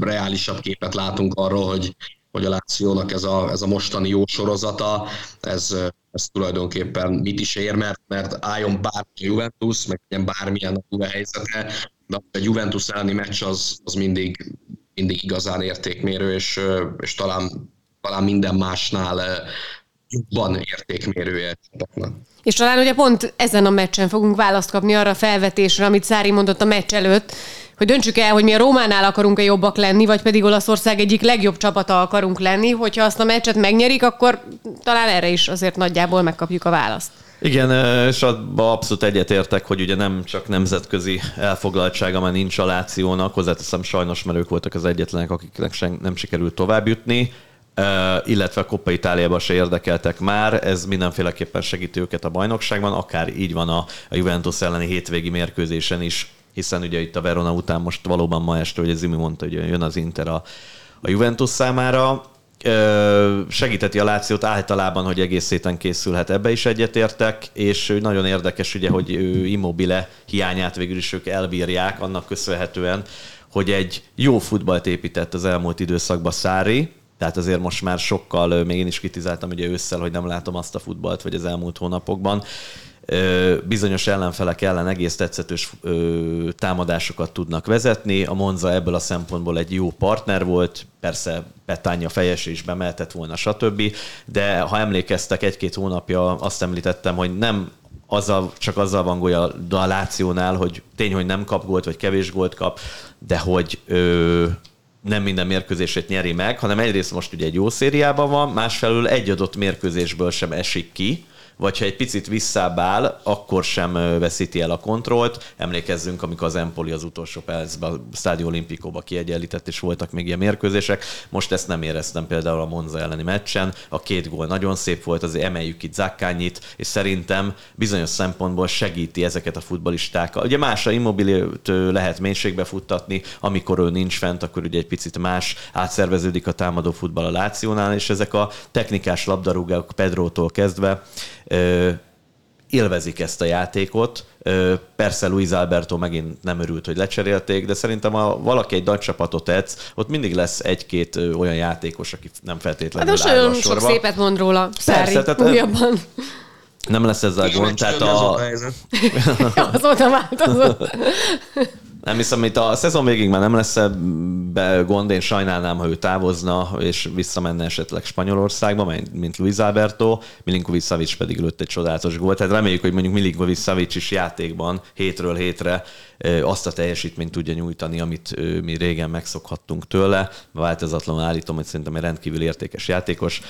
reálisabb képet látunk arról, hogy, hogy a Lációnak ez a, ez a mostani jó sorozata, ez, ez tulajdonképpen mit is ér, mert, mert álljon bármi Juventus, meg legyen bármilyen a helyzete, de a Juventus elleni meccs az, az mindig, mindig igazán értékmérő, és, és talán, talán minden másnál jobban értékmérője csapatnak. És talán ugye pont ezen a meccsen fogunk választ kapni arra a felvetésre, amit Szári mondott a meccs előtt, hogy döntsük el, hogy mi a Rómánál akarunk-e jobbak lenni, vagy pedig Olaszország egyik legjobb csapata akarunk lenni. Hogyha azt a meccset megnyerik, akkor talán erre is azért nagyjából megkapjuk a választ. Igen, és abban abszolút egyetértek, hogy ugye nem csak nemzetközi elfoglaltsága már nincs a Lációnak, hozzáteszem sajnos, mert ők voltak az egyetlenek, akiknek nem sikerült továbbjutni illetve a Coppa Itáliában se érdekeltek már, ez mindenféleképpen segíti őket a bajnokságban, akár így van a, Juventus elleni hétvégi mérkőzésen is, hiszen ugye itt a Verona után most valóban ma este, ugye Zimi mondta, hogy jön az Inter a, a Juventus számára, segíteti a Lációt általában, hogy egész héten készülhet, ebbe is egyetértek, és nagyon érdekes ugye, hogy Immobile hiányát végül is ők elbírják, annak köszönhetően, hogy egy jó futballt épített az elmúlt időszakban Szári, tehát azért most már sokkal, még én is kritizáltam ugye ősszel, hogy nem látom azt a futballt, vagy az elmúlt hónapokban, bizonyos ellenfelek ellen egész tetszetős támadásokat tudnak vezetni. A Monza ebből a szempontból egy jó partner volt, persze Petánya fejes is bemeltett volna, stb. De ha emlékeztek, egy-két hónapja azt említettem, hogy nem azzal, csak azzal van gólya a Lációnál, hogy tény, hogy nem kap gólt, vagy kevés gólt kap, de hogy ö, nem minden mérkőzését nyeri meg, hanem egyrészt most ugye egy jó szériában van, másfelől egy adott mérkőzésből sem esik ki, vagy ha egy picit visszább akkor sem veszíti el a kontrollt. Emlékezzünk, amikor az Empoli az utolsó percben a Stadio Olimpikóba kiegyenlített, és voltak még ilyen mérkőzések. Most ezt nem éreztem például a Monza elleni meccsen. A két gól nagyon szép volt, azért emeljük itt Zakkányit, és szerintem bizonyos szempontból segíti ezeket a futbalistákat. Ugye másra immobililt lehet mélységbe futtatni, amikor ő nincs fent, akkor ugye egy picit más átszerveződik a támadó futball a Lációnál, és ezek a technikás labdarúgók Pedrótól kezdve élvezik ezt a játékot. Persze Luis Alberto megint nem örült, hogy lecserélték, de szerintem ha valaki egy nagy csapatot edz, ott mindig lesz egy-két olyan játékos, aki nem feltétlenül Hát most olyan sok szépet mond róla Szári tehát újabban. Nem lesz ezzel gond. Tehát a... Azóta változott. Nem hiszem, itt a szezon végig már nem lesz be gond, én sajnálnám, ha ő távozna, és visszamenne esetleg Spanyolországba, mint Luis Alberto, Milinkovic Savic pedig lőtt egy csodálatos gólt. Tehát reméljük, hogy mondjuk Milinkovic Savic is játékban hétről hétre azt a teljesítményt tudja nyújtani, amit mi régen megszokhattunk tőle. Változatlanul állítom, hogy szerintem egy rendkívül értékes játékos.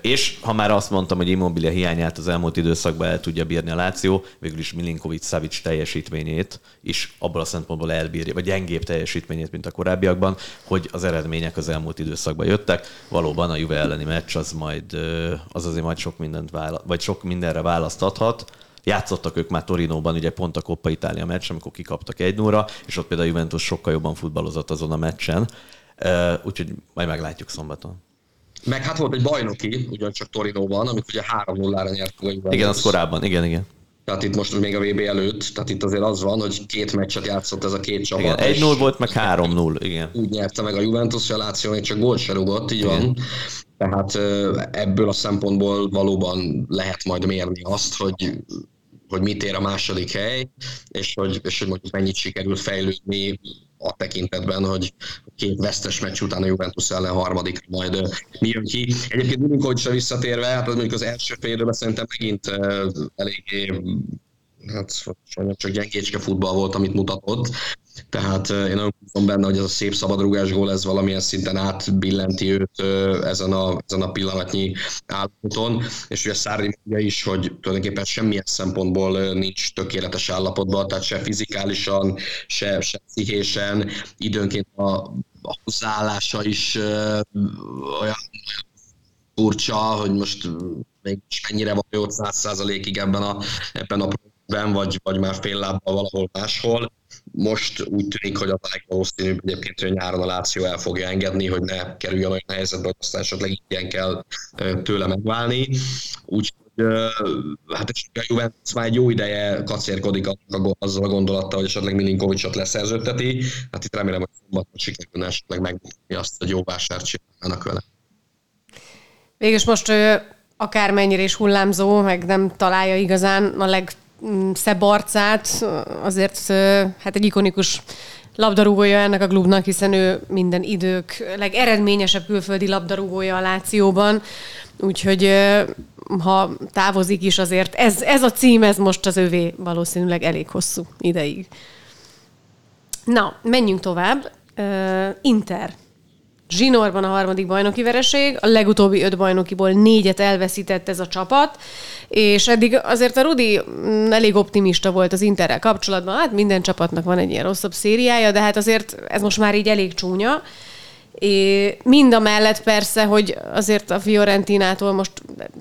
És ha már azt mondtam, hogy Immobilia hiányát az elmúlt időszakban el tudja bírni a Láció, végül is Milinkovic Savic teljesítményét is abból a szempontból elbírja, vagy gyengébb teljesítményét, mint a korábbiakban, hogy az eredmények az elmúlt időszakban jöttek. Valóban a Juve elleni meccs az majd az azért majd sok mindent vála- vagy sok mindenre választathat Játszottak ők már Torinóban, ugye pont a Coppa Itália meccs, amikor kikaptak egy nóra, és ott például a Juventus sokkal jobban futballozott azon a meccsen. Úgyhogy majd meglátjuk szombaton. Meg hát volt egy bajnoki, ugyancsak Torinóban, amit ugye 3-0-ra nyert a Juventus. Igen, az korábban, igen, igen. Tehát itt most még a VB előtt, tehát itt azért az van, hogy két meccset játszott ez a két csapat. Igen, egy 0 volt, meg 3-0, igen. Úgy nyerte meg a Juventus, hogy a Láció még csak gólt se rugott, így igen. van. Tehát ebből a szempontból valóban lehet majd mérni azt, hogy hogy mit ér a második hely, és hogy, és hogy mondjuk mennyit sikerül fejlődni a tekintetben, hogy két vesztes meccs után a Juventus ellen harmadik majd mi jön ki. Egyébként Milinkovicsra visszatérve, hát az mondjuk az első fél szerintem megint eléggé hát csak gyengécske futball volt, amit mutatott. Tehát én nagyon bízom benne, hogy ez a szép szabadrugás gól, ez valamilyen szinten átbillenti őt ezen a, ezen a pillanatnyi állapoton, és ugye Szári mondja is, hogy tulajdonképpen semmilyen szempontból nincs tökéletes állapotban, tehát se fizikálisan, se, se pszichésen, időnként a, a hozzáállása is olyan furcsa, hogy most még mennyire van 800 ig ebben a, ebben a ben, vagy, vagy már fél lábbal valahol máshol. Most úgy tűnik, hogy a legvalószínűbb egyébként, hogy nyáron a Láció el fogja engedni, hogy ne kerüljön olyan helyzetbe, hogy aztán esetleg ilyen kell tőle megválni. Úgyhogy hát a Juventus már egy jó ideje kacérkodik azzal a gondolattal, hogy esetleg Milinkovicsot leszerződteti. Hát itt remélem, hogy szombaton sikerülne esetleg megmutatni azt, hogy jó vásárt csinálnak vele. Végülis most akármennyire is hullámzó, meg nem találja igazán a leg szebb arcát, azért hát egy ikonikus labdarúgója ennek a klubnak, hiszen ő minden idők legeredményesebb külföldi labdarúgója a Lációban, úgyhogy ha távozik is azért, ez, ez a cím, ez most az övé valószínűleg elég hosszú ideig. Na, menjünk tovább. Inter Zsinórban a harmadik bajnoki vereség, a legutóbbi öt bajnokiból négyet elveszített ez a csapat, és eddig azért a Rudi mm, elég optimista volt az Interrel kapcsolatban, hát minden csapatnak van egy ilyen rosszabb szériája, de hát azért ez most már így elég csúnya. É, mind a mellett persze, hogy azért a Fiorentinától most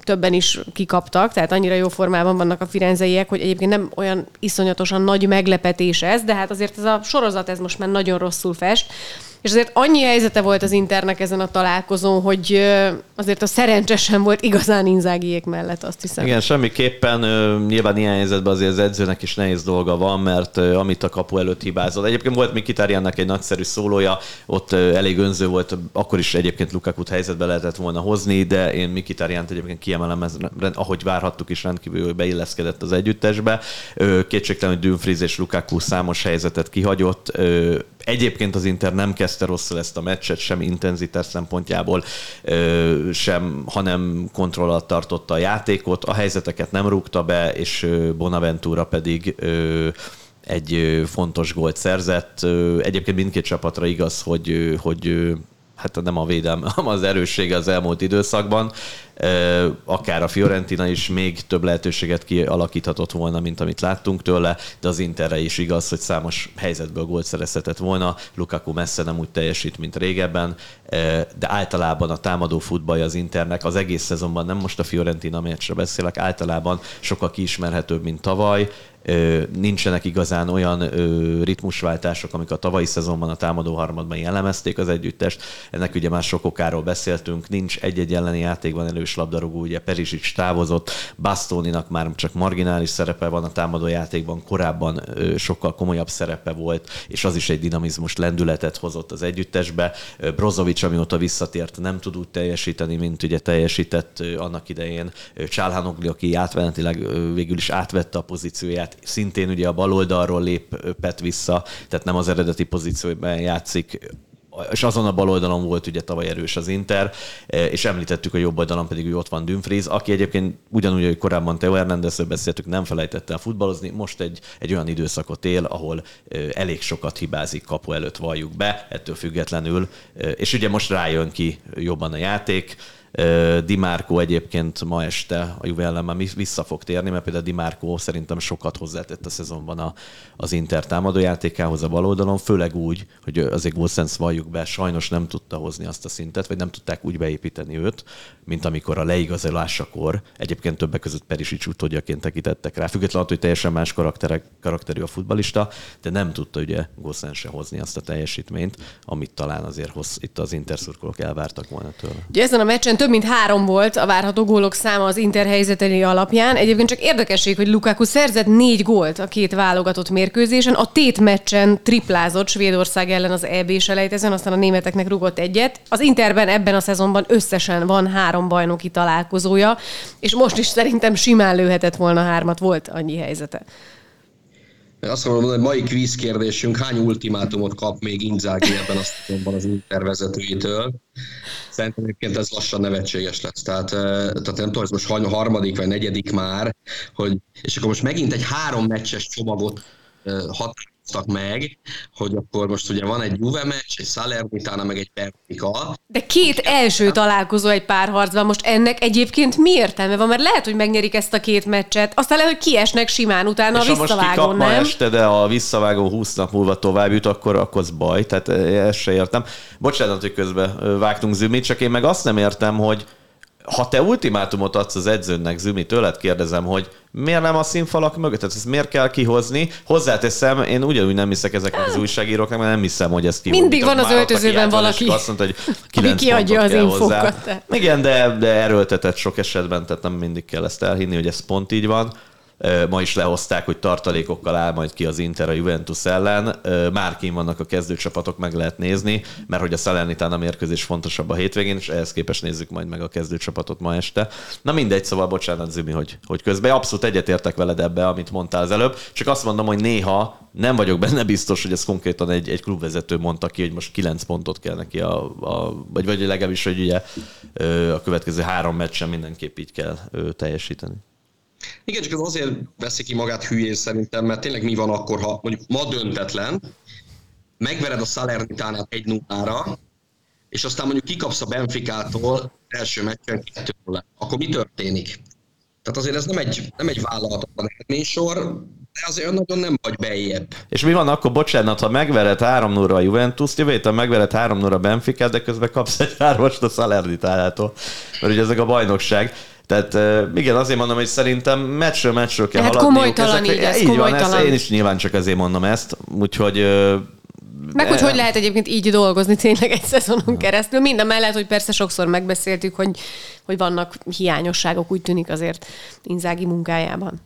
többen is kikaptak, tehát annyira jó formában vannak a firenzeiek, hogy egyébként nem olyan iszonyatosan nagy meglepetés ez, de hát azért ez a sorozat ez most már nagyon rosszul fest. És azért annyi helyzete volt az Internek ezen a találkozón, hogy azért a szerencse sem volt igazán Inzágiék mellett, azt hiszem. Igen, semmiképpen nyilván ilyen helyzetben azért az edzőnek is nehéz dolga van, mert amit a kapu előtt hibázott. Egyébként volt Mikitariannak egy nagyszerű szólója, ott elég önző volt, akkor is egyébként Lukakut helyzetbe lehetett volna hozni, de én Mikitariant egyébként kiemelem, ez, ahogy várhattuk is rendkívül beilleszkedett az együttesbe. Kétségtelen, hogy Dumfries és Lukaku számos helyzetet kihagyott, Egyébként az Inter nem kezdte rosszul ezt a meccset, sem intenzitás szempontjából, sem, hanem kontroll alatt tartotta a játékot, a helyzeteket nem rúgta be, és Bonaventura pedig egy fontos gólt szerzett. Egyébként mindkét csapatra igaz, hogy, hogy hát nem a védelme, hanem az erőssége az elmúlt időszakban. Akár a Fiorentina is még több lehetőséget kialakíthatott volna, mint amit láttunk tőle, de az Interre is igaz, hogy számos helyzetből gólt szerezhetett volna. Lukaku messze nem úgy teljesít, mint régebben, de általában a támadó futballja az Internek az egész szezonban, nem most a Fiorentina meccsre beszélek, általában sokkal kiismerhetőbb, mint tavaly nincsenek igazán olyan ritmusváltások, amik a tavalyi szezonban a támadó harmadban jellemezték az együttest. Ennek ugye már sok okáról beszéltünk, nincs egy-egy elleni játékban elős labdarúgó, ugye Perisic távozott, Bastoninak már csak marginális szerepe van a támadó játékban, korábban sokkal komolyabb szerepe volt, és az is egy dinamizmus, lendületet hozott az együttesbe. Brozovic, amióta visszatért, nem tud úgy teljesíteni, mint ugye teljesített annak idején. Csálhanogli, aki átvenetileg végül is átvette a pozícióját, tehát szintén ugye a bal oldalról lépett vissza, tehát nem az eredeti pozícióban játszik, és azon a bal oldalon volt ugye tavaly erős az Inter, és említettük a jobb oldalon pedig, hogy ott van Dumfries, aki egyébként ugyanúgy, hogy korábban Teo Hernándezről beszéltük, nem felejtette el futballozni, most egy, egy olyan időszakot él, ahol elég sokat hibázik kapu előtt, valljuk be, ettől függetlenül, és ugye most rájön ki jobban a játék, Di Marco egyébként ma este a Juve ellen már vissza fog térni, mert például Di Marco szerintem sokat hozzátett a szezonban a, az Inter támadójátékához a bal oldalon, főleg úgy, hogy azért Gosens valljuk be, sajnos nem tudta hozni azt a szintet, vagy nem tudták úgy beépíteni őt, mint amikor a leigazolásakor, egyébként többek között Perisic utódjaként tekintettek rá, függetlenül hogy teljesen más karakterű a futbalista, de nem tudta ugye Gosens se hozni azt a teljesítményt, amit talán azért hoz, itt az Inter szurkolók elvártak volna tőle. Ugye ezen a meccsen több mint három volt a várható gólok száma az Inter helyzeteli alapján. Egyébként csak érdekesség, hogy Lukaku szerzett négy gólt a két válogatott mérkőzésen. A tét meccsen triplázott Svédország ellen az EB selejtezőn, aztán a németeknek rugott egyet. Az Interben ebben a szezonban összesen van három bajnoki találkozója, és most is szerintem simán lőhetett volna hármat, volt annyi helyzete. Azt mondom, hogy mai kvíz kérdésünk, hány ultimátumot kap még Inzaghi ebben a szezonban az Inter vezetőitől? Szerintem egyébként ez lassan nevetséges lesz. Tehát, tehát nem tudom, ez most harmadik vagy negyedik már, hogy, és akkor most megint egy három meccses csomagot határoztak meg, hogy akkor most ugye van egy Juve meccs, egy Salernitana, meg egy Benfica. De két első találkozó egy párharcban, most ennek egyébként mi értelme van? Mert lehet, hogy megnyerik ezt a két meccset, aztán lehet, hogy kiesnek simán utána és a visszavágón, most nem? este, de a visszavágó 20 nap múlva tovább jut, akkor, akkor az baj, tehát ezt se értem. Bocsánat, hogy közben vágtunk Zümit, csak én meg azt nem értem, hogy ha te ultimátumot adsz az edzőnek, Zümi, tőled kérdezem, hogy miért nem a színfalak mögött? Tehát ezt miért kell kihozni? Hozzáteszem, én ugyanúgy nem hiszek ezeknek az újságíróknak, mert nem hiszem, hogy ez ki. Mindig van az öltözőben valaki, azt mondta, hogy aki kiadja az infókat. Igen, de, de erőltetett sok esetben, tehát nem mindig kell ezt elhinni, hogy ez pont így van ma is lehozták, hogy tartalékokkal áll majd ki az Inter a Juventus ellen. Már kín vannak a kezdőcsapatok, meg lehet nézni, mert hogy a Salernitán a mérkőzés fontosabb a hétvégén, és ehhez képest nézzük majd meg a kezdőcsapatot ma este. Na mindegy, szóval bocsánat, Zümi, hogy, hogy közben abszolút egyetértek veled ebbe, amit mondtál az előbb, csak azt mondom, hogy néha nem vagyok benne biztos, hogy ez konkrétan egy, egy klubvezető mondta ki, hogy most 9 pontot kell neki, a, a, vagy, vagy legalábbis, hogy ugye a következő három meccsen mindenképp így kell teljesíteni. Igen, csak ez azért veszi ki magát hülyén szerintem, mert tényleg mi van akkor, ha mondjuk ma döntetlen, megvered a Salernitánát egy 0 és aztán mondjuk kikapsz a Benficától első meccsen 2 0 Akkor mi történik? Tehát azért ez nem egy, nem egy vállalhatatlan eredménysor, de azért nagyon nem vagy bejebb. És mi van akkor, bocsánat, ha megvered 3 0 a Juventus, jövő héten megvered 3 0 a Benfica, de közben kapsz egy 3 a Salernitánától, mert ugye ezek a bajnokság. Tehát igen, azért mondom, hogy szerintem meccsről meccsről kell hát haladni. Komolytalan így, ez, így van, ezt, én is nyilván csak ezért mondom ezt, úgyhogy meg hogy hogy lehet egyébként így dolgozni tényleg egy szezonon keresztül. Minden mellett, hogy persze sokszor megbeszéltük, hogy, hogy vannak hiányosságok, úgy tűnik azért Inzági munkájában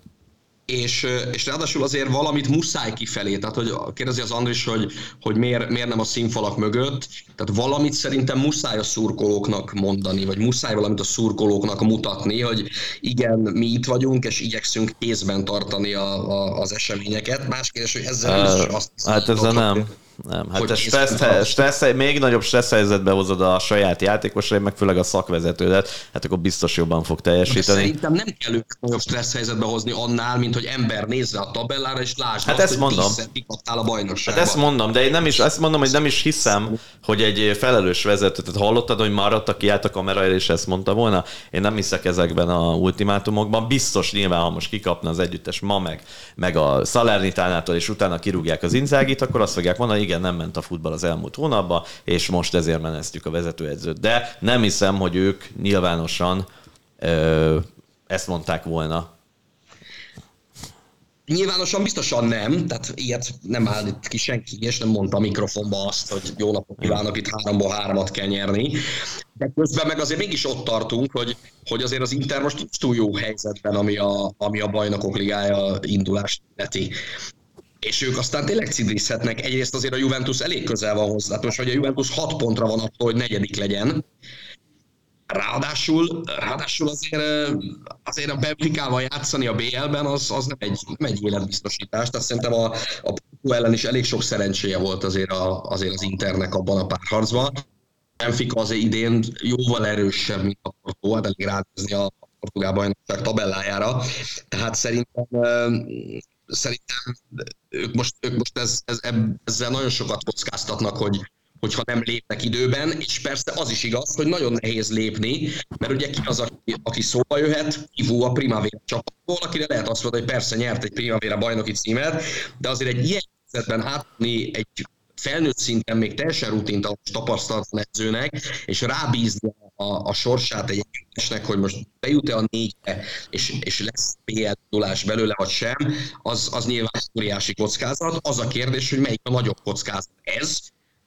és, és ráadásul azért valamit muszáj kifelé, tehát hogy kérdezi az Andris, hogy, hogy miért, miért nem a színfalak mögött, tehát valamit szerintem muszáj a szurkolóknak mondani, vagy muszáj valamit a szurkolóknak mutatni, hogy igen, mi itt vagyunk, és igyekszünk kézben tartani a, a, az eseményeket. Más kérdés, hogy ezzel uh, is azt Hát ezzel nem. Nem, hát te stressz, stressz, még nagyobb stressz helyzetbe hozod a saját játékosai, meg főleg a szakvezetődet, hát akkor biztos jobban fog teljesíteni. De szerintem nem kell őket nagyobb stressz helyzetbe hozni annál, mint hogy ember nézze a tabellára, és lásd hát azt, ezt mondom. a bajnokságban. Hát ezt mondom, de én nem is, ezt mondom, hogy nem is hiszem, hogy egy felelős vezető, tehát hallottad, hogy maradt ki át a kamera, és ezt mondta volna? Én nem hiszek ezekben a ultimátumokban. Biztos nyilván, ha most kikapna az együttes ma meg, meg a Salernitánától, és utána kirúgják az Inzágit, akkor azt fogják mondani, igen, nem ment a futball az elmúlt hónapban, és most ezért menesztjük a vezetőedzőt. De nem hiszem, hogy ők nyilvánosan ö, ezt mondták volna. Nyilvánosan biztosan nem, tehát ilyet nem állít ki senki, és nem mondta a mikrofonba azt, hogy jó napot kívánok, itt háromból háromat kell nyerni. De közben meg azért mégis ott tartunk, hogy, hogy azért az Inter most nincs túl jó helyzetben, ami a, ami a bajnokok ligája indulást illeti és ők aztán tényleg cidrizhetnek. Egyrészt azért a Juventus elég közel van hozzá, most hogy a Juventus 6 pontra van attól, hogy negyedik legyen. Ráadásul, ráadásul azért, azért a Benficával játszani a BL-ben az, az nem, egy, nem egy életbiztosítás. Tehát szerintem a, a Porto ellen is elég sok szerencséje volt azért, a, azért az Internek abban a párharcban. Benfica azért idén jóval erősebb, mint a Porto, hát elég ránézni a portugál bajnokság tabellájára. Tehát szerintem szerintem ők most, ők most ez, ez, ezzel nagyon sokat kockáztatnak, hogy, hogyha nem lépnek időben, és persze az is igaz, hogy nagyon nehéz lépni, mert ugye ki az, aki, aki szóba jöhet, Ivo a Primavera csapatból, akire lehet azt mondani, hogy persze nyert egy Primavera bajnoki címet, de azért egy ilyen helyzetben átni egy felnőtt szinten még teljesen rutint tapasztalt edzőnek, és rábízni a, a sorsát egy egyesnek, hogy most bejut-e a négyre, és, és lesz PL tudulás belőle, vagy sem, az, az nyilván óriási kockázat. Az a kérdés, hogy melyik a nagyobb kockázat ez,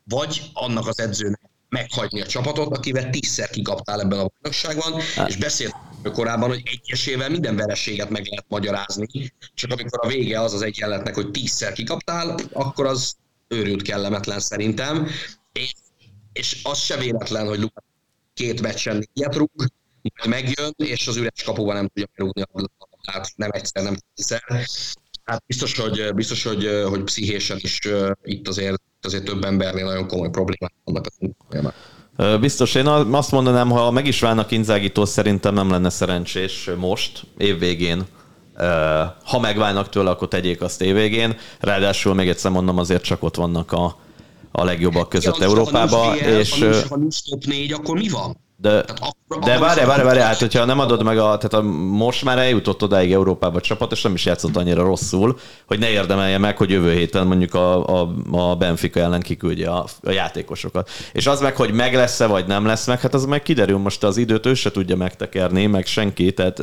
vagy annak az edzőnek meghagyni a csapatot, akivel tízszer kikaptál ebben a bajnokságban, és beszélt korábban, hogy egyesével minden vereséget meg lehet magyarázni, csak amikor a vége az az egyenletnek, hogy tízszer kikaptál, akkor az őrült kellemetlen szerintem, és, és az se véletlen, hogy Lukaku két meccsen ilyet rúg, majd megjön, és az üres kapuban nem tudja merúgni a labdát, nem egyszer, nem egyszer. Hát biztos, hogy, biztos, hogy, hogy pszichésen is itt azért, azért több embernél nagyon komoly problémák vannak a Biztos, én azt mondanám, ha meg is válnak Inzágitól, szerintem nem lenne szerencsés most, évvégén ha megválnak tőle, akkor tegyék azt évvégén. Ráadásul még egyszer mondom, azért csak ott vannak a, a legjobbak között ja, Európában. És, ha nincs, top 4, akkor mi van? De, de várj, várj, várj, hát hogyha nem adod meg a, tehát a, most már eljutott odáig Európába a csapat, és nem is játszott annyira rosszul, hogy ne érdemelje meg, hogy jövő héten mondjuk a, a, a Benfica ellen kiküldje a, a játékosokat. És az meg, hogy meg lesz-e, vagy nem lesz meg, hát az meg kiderül most az időt, ő se tudja megtekerni, meg senki, tehát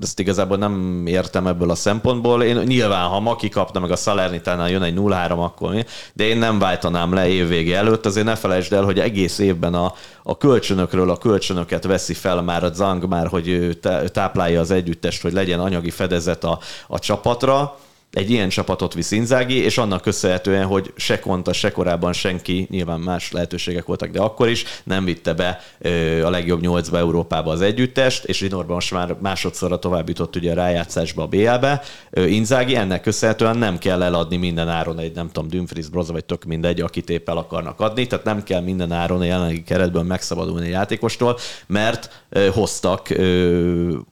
ezt igazából nem értem ebből a szempontból. Én nyilván, ha ma kikapna meg a Salernitánál jön egy 0-3, akkor mi, de én nem váltanám le évvége előtt, azért ne felejtsd el, hogy egész évben a, a kölcsönökről a kölcsönöket veszi fel már a Zang, már hogy ő táplálja az együttest, hogy legyen anyagi fedezet a, a csapatra, egy ilyen csapatot visz Inzági, és annak köszönhetően, hogy se Konta, se korábban senki, nyilván más lehetőségek voltak, de akkor is nem vitte be a legjobb nyolcba Európába az együttest, és Linorban most már másodszorra tovább jutott ugye a rájátszásba a BL-be. Inzági ennek köszönhetően nem kell eladni minden áron egy, nem tudom, Dumfries, Broza, vagy tök mindegy, akit épp el akarnak adni, tehát nem kell minden áron a jelenlegi keretből megszabadulni a játékostól, mert hoztak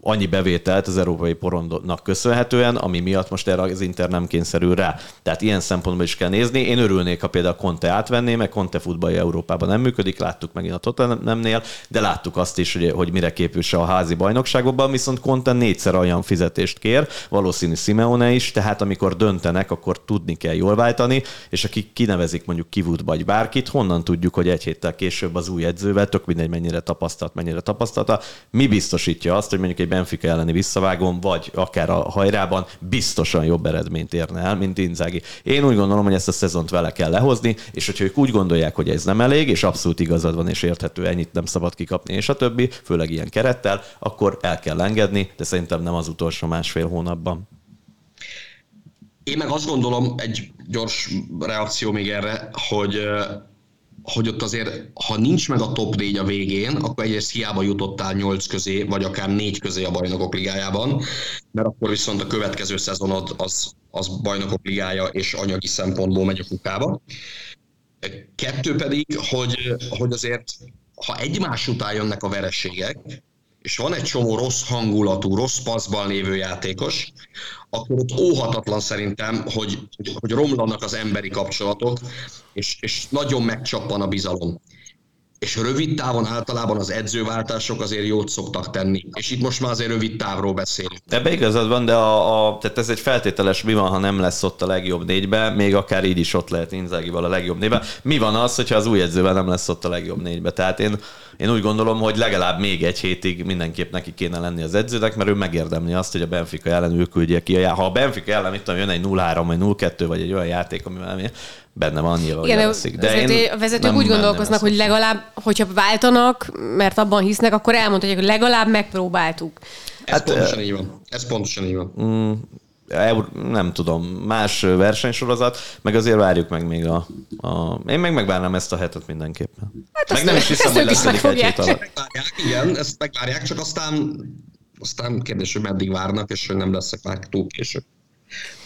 annyi bevételt az európai porondnak köszönhetően, ami miatt most erre az Inter nem kényszerül rá. Tehát ilyen szempontból is kell nézni. Én örülnék, ha például Conte átvenné, meg Conte futballja Európában nem működik, láttuk megint a Tottenhamnél, de láttuk azt is, hogy, hogy mire képül a házi bajnokságokban, viszont Conte négyszer olyan fizetést kér, valószínű Simeone is, tehát amikor döntenek, akkor tudni kell jól váltani, és akik kinevezik mondjuk kivút vagy bárkit, honnan tudjuk, hogy egy héttel később az új edzővel, tök mindegy mennyire tapasztalt, mennyire tapasztalta, mi biztosítja azt, hogy mondjuk egy Benfica elleni visszavágom, vagy akár a hajrában biztosan jobb eredményt érne el, mint Inzági. Én úgy gondolom, hogy ezt a szezont vele kell lehozni, és hogyha ők úgy gondolják, hogy ez nem elég, és abszolút igazad van, és érthető, ennyit nem szabad kikapni, és a többi, főleg ilyen kerettel, akkor el kell engedni, de szerintem nem az utolsó másfél hónapban. Én meg azt gondolom, egy gyors reakció még erre, hogy hogy ott azért, ha nincs meg a top 4 a végén, akkor egyrészt hiába jutottál 8 közé, vagy akár 4 közé a bajnokok ligájában, mert akkor viszont a következő szezonod az az bajnokok ligája és anyagi szempontból megy a kukába. Kettő pedig, hogy, hogy azért, ha egymás után jönnek a vereségek, és van egy csomó rossz hangulatú, rossz paszban lévő játékos, akkor ott óhatatlan szerintem, hogy, hogy romlanak az emberi kapcsolatok, és, és nagyon megcsappan a bizalom és rövid távon általában az edzőváltások azért jót szoktak tenni. És itt most már azért rövid távról beszélünk. Ebbe igazad van, de a, a, tehát ez egy feltételes mi van, ha nem lesz ott a legjobb négybe, még akár így is ott lehet Inzágival a legjobb négybe. Mi van az, hogyha az új edzővel nem lesz ott a legjobb négybe? Tehát én, én úgy gondolom, hogy legalább még egy hétig mindenképp neki kéne lenni az edzőnek, mert ő megérdemli azt, hogy a Benfica ellen ő küldje ki. Ha a Benfica ellen, tudom, jön egy 0-3 vagy 0-2, vagy egy olyan játék, amivel benne van annyira, Igen, hogy De én a vezetők úgy gondolkoznak, hogy legalább, hogyha váltanak, mert abban hisznek, akkor elmondhatják, hogy legalább megpróbáltuk. Ez hát, pontosan így van. Ez pontosan így van. Mm, nem tudom, más versenysorozat, meg azért várjuk meg még a... a én meg megvárnám ezt a hetet mindenképpen. Hát meg nem is hiszem, hogy lesz egy hét alatt. Igen, ezt megvárják, csak aztán, aztán kérdés, hogy meddig várnak, és hogy nem leszek már túl késő.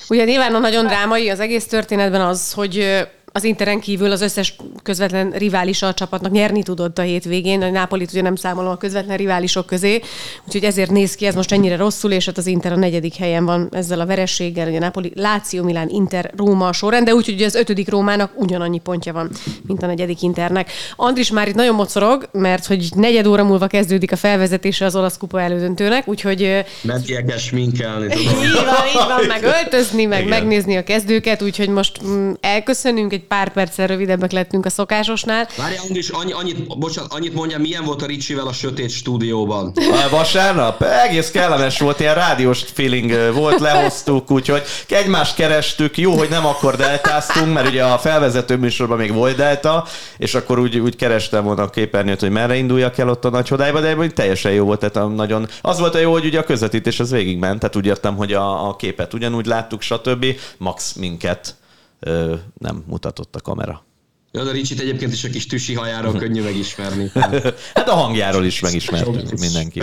Ugye nyilván a nagyon drámai az egész történetben az, hogy az Interen kívül az összes közvetlen riválisa a csapatnak nyerni tudott a hétvégén, a Nápolit ugye nem számolom a közvetlen riválisok közé, úgyhogy ezért néz ki ez most ennyire rosszul, és hát az Inter a negyedik helyen van ezzel a verességgel, ugye Napoli, Láció, Milán, Inter, Róma a sorrend, de úgyhogy az ötödik Rómának ugyanannyi pontja van, mint a negyedik Internek. Andris már itt nagyon mocorog, mert hogy negyed óra múlva kezdődik a felvezetése az olasz kupa elődöntőnek, úgyhogy... Menjél kell sminkelni, tudom. Így van, így van, meg öltözni, meg Igen. megnézni a kezdőket, úgyhogy most mm, elköszönünk, egy pár perccel rövidebbek lettünk a szokásosnál. Várj, Andris, annyi, annyit, bocsánat, annyit mondja, milyen volt a Ricsivel a sötét stúdióban? A vasárnap? Egész kellemes volt, ilyen rádiós feeling volt, lehoztuk, úgyhogy egymást kerestük, jó, hogy nem akkor deltáztunk, mert ugye a felvezető műsorban még volt delta, és akkor úgy, úgy kerestem volna a képernyőt, hogy merre induljak el ott a nagy hodályba, de teljesen jó volt, tehát nagyon, az volt a jó, hogy ugye a közvetítés az végigment, tehát úgy értem, hogy a, a képet ugyanúgy láttuk, stb. Max minket nem mutatott a kamera. Ja, de Ricsit egyébként is a kis tüsi hajáról könnyű megismerni. hát a hangjáról is megismertünk mindenki.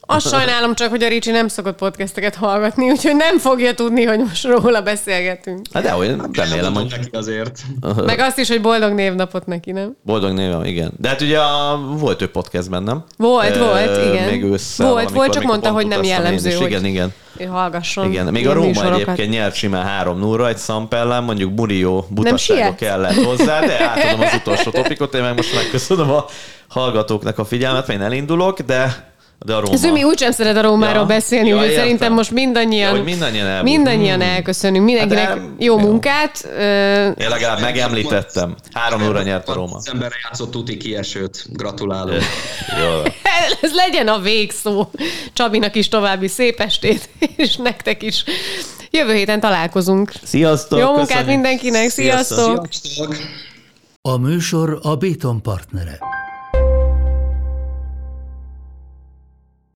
Azt sajnálom csak, hogy a Ricsi nem szokott podcasteket hallgatni, úgyhogy nem fogja tudni, hogy most róla beszélgetünk. Hát de olyan, hát remélem, hogy... Neki azért. Meg azt is, hogy boldog névnapot neki, nem? Boldog névnap, igen. De hát ugye a, volt ő podcastben, nem? Volt, e, volt, igen. Még ősszel, volt, volt, csak mondta, hogy nem jellemző. Hogy... Igen, igen hallgasson. Igen, még a Róma műsorokat. egyébként nyert simán 3 0 egy szampellán, mondjuk Murió butasága kellett hozzá, de átadom az utolsó topikot, én meg most megköszönöm a hallgatóknak a figyelmet, mert én elindulok, de de a Róma... Zümi úgysem szeret a Rómáról ja. beszélni, ja, úgyhogy szerintem most mindannyian, ja, mindannyian, mindannyian hmm. elköszönünk. Mindenkinek hát jó, jó munkát. Én legalább megemlítettem. Három óra nyert a Róma. Az emberre játszott tuti kiesőt. Gratulálok. jó. Ez legyen a végszó. Csabinak is további szép estét, és nektek is. Jövő héten találkozunk. Sziasztok! Jó munkát köszönjük. mindenkinek, sziasztok! sziasztok. A műsor a Béton partnere.